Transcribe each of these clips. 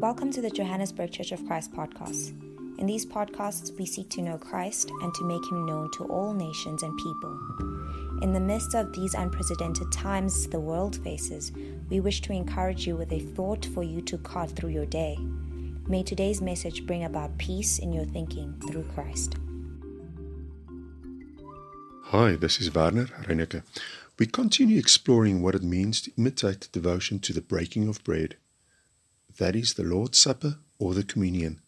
Welcome to the Johannesburg Church of Christ podcast. In these podcasts, we seek to know Christ and to make him known to all nations and people. In the midst of these unprecedented times the world faces, we wish to encourage you with a thought for you to cart through your day. May today's message bring about peace in your thinking through Christ. Hi, this is Werner Reinecke. We continue exploring what it means to imitate devotion to the breaking of bread that is the Lord's Supper or the Communion.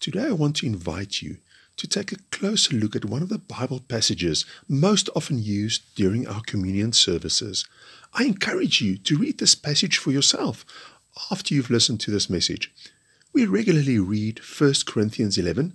Today I want to invite you to take a closer look at one of the Bible passages most often used during our communion services. I encourage you to read this passage for yourself after you've listened to this message. We regularly read 1 Corinthians 11,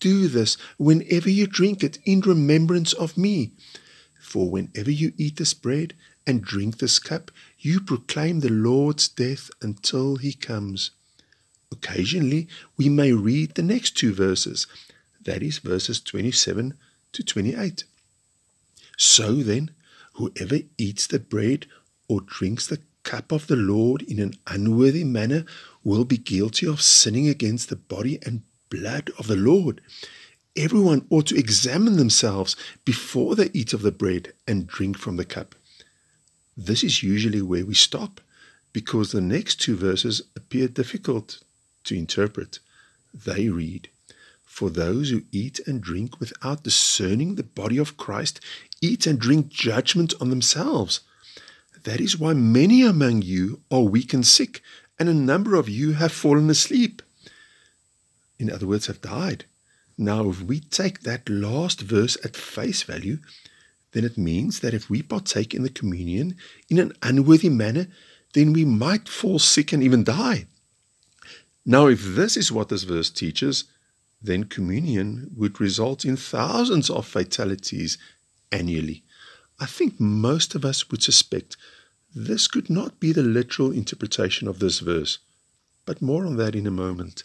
Do this whenever you drink it in remembrance of me. For whenever you eat this bread and drink this cup, you proclaim the Lord's death until he comes. Occasionally, we may read the next two verses, that is, verses 27 to 28. So then, whoever eats the bread or drinks the cup of the Lord in an unworthy manner will be guilty of sinning against the body and blood of the Lord. Everyone ought to examine themselves before they eat of the bread and drink from the cup. This is usually where we stop because the next two verses appear difficult to interpret. They read, For those who eat and drink without discerning the body of Christ eat and drink judgment on themselves. That is why many among you are weak and sick, and a number of you have fallen asleep in other words, have died. Now, if we take that last verse at face value, then it means that if we partake in the communion in an unworthy manner, then we might fall sick and even die. Now, if this is what this verse teaches, then communion would result in thousands of fatalities annually. I think most of us would suspect this could not be the literal interpretation of this verse, but more on that in a moment.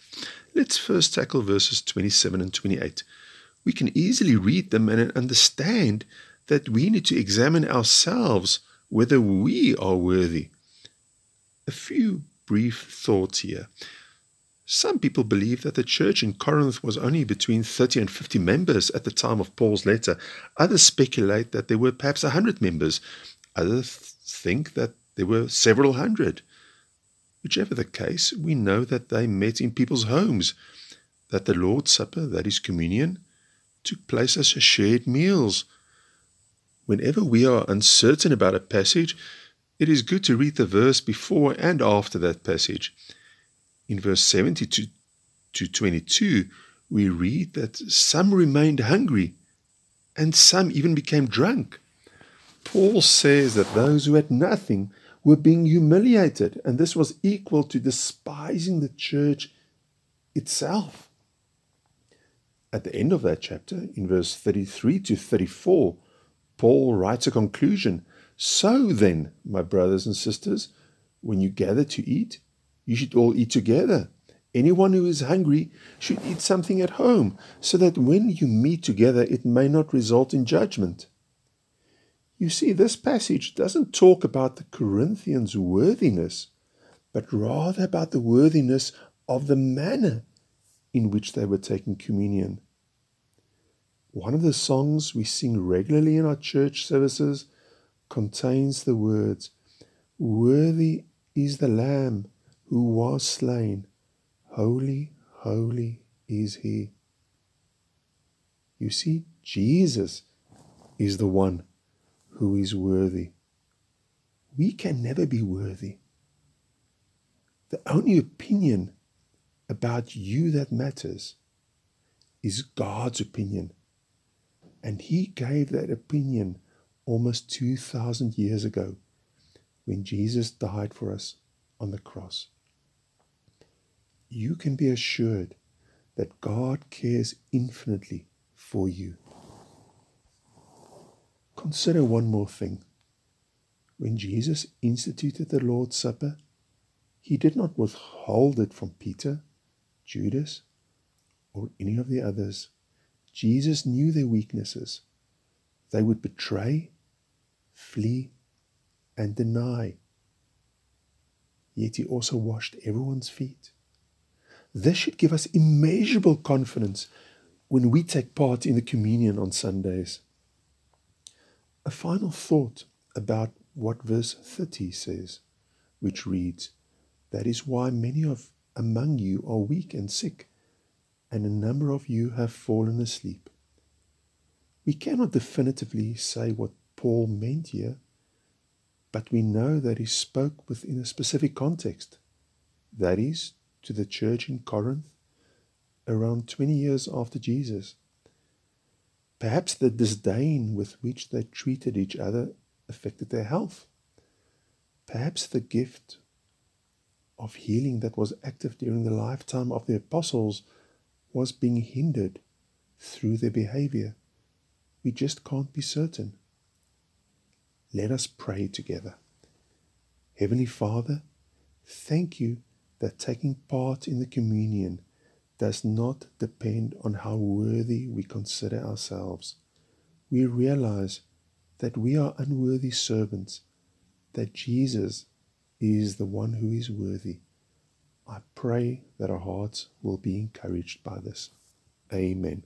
Let's first tackle verses 27 and 28. We can easily read them and understand that we need to examine ourselves whether we are worthy. A few brief thoughts here. Some people believe that the church in Corinth was only between 30 and 50 members at the time of Paul's letter. Others speculate that there were perhaps 100 members. Others think that there were several hundred. Whichever the case, we know that they met in people's homes, that the Lord's Supper, that is communion, took place as shared meals. Whenever we are uncertain about a passage, it is good to read the verse before and after that passage. In verse 72 to 22, we read that some remained hungry and some even became drunk. Paul says that those who had nothing were being humiliated, and this was equal to despising the church itself. At the end of that chapter, in verse 33 to 34, Paul writes a conclusion. So then, my brothers and sisters, when you gather to eat, you should all eat together. Anyone who is hungry should eat something at home, so that when you meet together it may not result in judgment. You see, this passage doesn't talk about the Corinthians' worthiness, but rather about the worthiness of the manner in which they were taking communion. One of the songs we sing regularly in our church services contains the words, Worthy is the Lamb who was slain, holy, holy is he. You see, Jesus is the one who is worthy. We can never be worthy. The only opinion about you that matters is God's opinion. And He gave that opinion almost 2,000 years ago when Jesus died for us on the cross. You can be assured that God cares infinitely for you. Consider one more thing. When Jesus instituted the Lord's Supper, he did not withhold it from Peter, Judas, or any of the others. Jesus knew their weaknesses. They would betray, flee, and deny. Yet he also washed everyone's feet. This should give us immeasurable confidence when we take part in the communion on Sundays. A final thought about what verse 30 says, which reads, That is why many of among you are weak and sick, and a number of you have fallen asleep. We cannot definitively say what Paul meant here, but we know that he spoke within a specific context, that is, to the church in Corinth around 20 years after Jesus. Perhaps the disdain with which they treated each other affected their health. Perhaps the gift of healing that was active during the lifetime of the apostles was being hindered through their behavior. We just can't be certain. Let us pray together. Heavenly Father, thank you that taking part in the communion does not depend on how worthy we consider ourselves. We realize that we are unworthy servants, that Jesus is the one who is worthy. I pray that our hearts will be encouraged by this. Amen.